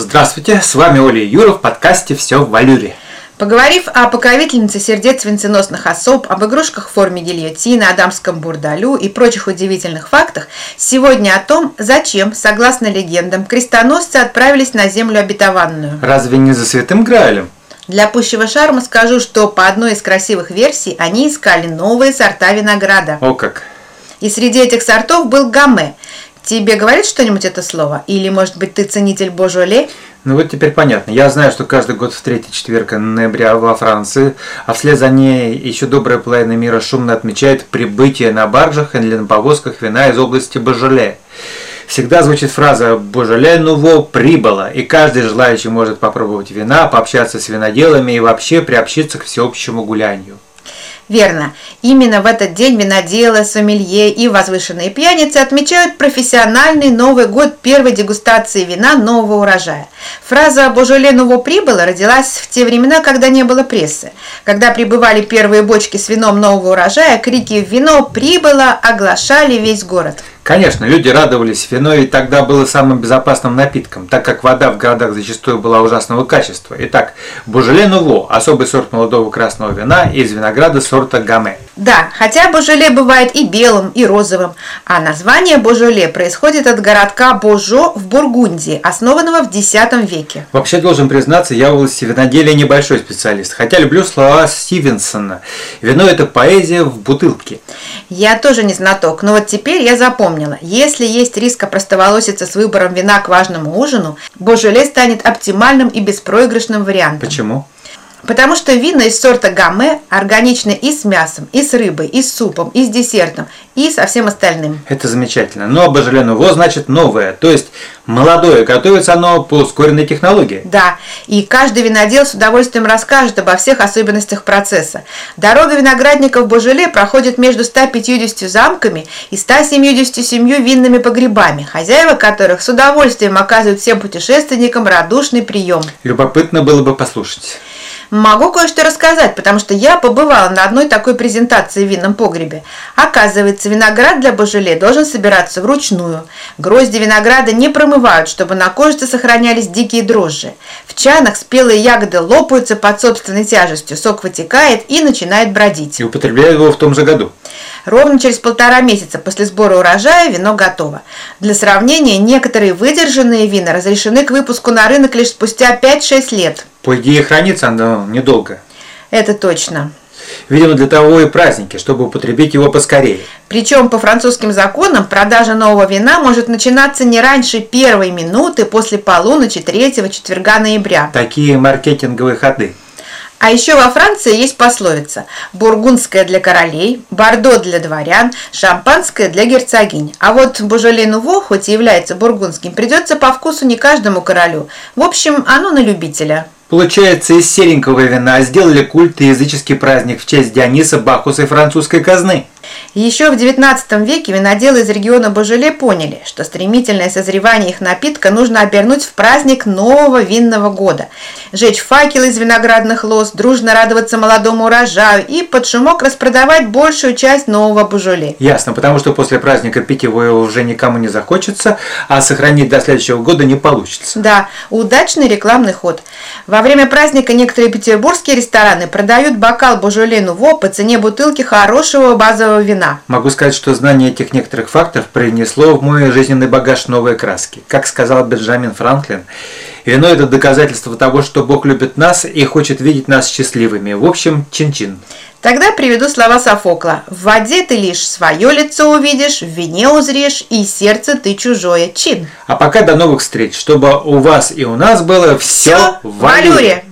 Здравствуйте, с вами Оля Юра в подкасте «Все в валюре». Поговорив о покровительнице сердец венценосных особ, об игрушках в форме гильотины, о дамском бурдалю и прочих удивительных фактах, сегодня о том, зачем, согласно легендам, крестоносцы отправились на землю обетованную. Разве не за святым Граалем? Для пущего шарма скажу, что по одной из красивых версий они искали новые сорта винограда. О как! И среди этих сортов был гаме. Тебе говорит что-нибудь это слово? Или, может быть, ты ценитель божоле? Ну вот теперь понятно. Я знаю, что каждый год в третий четверг ноября во Франции, а вслед за ней еще добрая половина мира шумно отмечает прибытие на баржах или на повозках вина из области Божоле. Всегда звучит фраза «Божоле нуво прибыло», и каждый желающий может попробовать вина, пообщаться с виноделами и вообще приобщиться к всеобщему гулянию. Верно. Именно в этот день виноделы, сомелье и возвышенные пьяницы отмечают профессиональный Новый год первой дегустации вина нового урожая. Фраза «Божоле ново прибыло» родилась в те времена, когда не было прессы. Когда прибывали первые бочки с вином нового урожая, крики «Вино прибыло!» оглашали весь город. Конечно, люди радовались, вино и тогда было самым безопасным напитком, так как вода в городах зачастую была ужасного качества. Итак, Божеле Нуво – особый сорт молодого красного вина из винограда сорта Гаме. Да, хотя Божеле бывает и белым, и розовым, а название Божеле происходит от городка Божо в Бургундии, основанного в X веке. Вообще, должен признаться, я в области виноделия небольшой специалист, хотя люблю слова Стивенсона. Вино – это поэзия в бутылке. Я тоже не знаток, но вот теперь я запомнила. Если есть риск опростоволоситься с выбором вина к важному ужину, Божеле станет оптимальным и беспроигрышным вариантом. Почему? Потому что вина из сорта гамме органичны и с мясом, и с рыбой, и с супом, и с десертом, и со всем остальным. Это замечательно. Но Божеле Нуво значит новое, то есть молодое. Готовится оно по ускоренной технологии. Да, и каждый винодел с удовольствием расскажет обо всех особенностях процесса. Дорога виноградников Божеле проходит между 150 замками и 177 винными погребами, хозяева которых с удовольствием оказывают всем путешественникам радушный прием. Любопытно было бы послушать. Могу кое-что рассказать, потому что я побывала на одной такой презентации в винном погребе. Оказывается, виноград для божеле должен собираться вручную. Грозди винограда не промывают, чтобы на кожице сохранялись дикие дрожжи. В чанах спелые ягоды лопаются под собственной тяжестью, сок вытекает и начинает бродить. И употребляют его в том же году. Ровно через полтора месяца после сбора урожая вино готово. Для сравнения, некоторые выдержанные вина разрешены к выпуску на рынок лишь спустя 5-6 лет. По идее, хранится оно недолго. Это точно. Видимо, для того и праздники, чтобы употребить его поскорее. Причем по французским законам продажа нового вина может начинаться не раньше первой минуты после полуночи третьего четверга ноября. Такие маркетинговые ходы. А еще во Франции есть пословица «бургундское для королей», «бордо для дворян», «шампанское для герцогинь». А вот Божоле Нуво, хоть и является бургундским, придется по вкусу не каждому королю. В общем, оно на любителя. Получается, из серенького вина сделали культ и языческий праздник в честь Диониса, Бахуса и французской казны. Еще в XIX веке виноделы из региона Божеле поняли, что стремительное созревание их напитка нужно обернуть в праздник нового винного года, жечь факелы из виноградных лоз, дружно радоваться молодому урожаю и под шумок распродавать большую часть нового Божоле. Ясно, потому что после праздника пить его уже никому не захочется, а сохранить до следующего года не получится. Да, удачный рекламный ход. Во время праздника некоторые петербургские рестораны продают бокал Божоле Нуво по цене бутылки хорошего базового вина. Могу сказать, что знание этих некоторых фактов принесло в мой жизненный багаж новые краски. Как сказал Бенджамин Франклин, вино – это доказательство того, что Бог любит нас и хочет видеть нас счастливыми. В общем, чин-чин. Тогда приведу слова Софокла. «В воде ты лишь свое лицо увидишь, в вине узришь, и сердце ты чужое. Чин». А пока до новых встреч, чтобы у вас и у нас было все, все в валюре.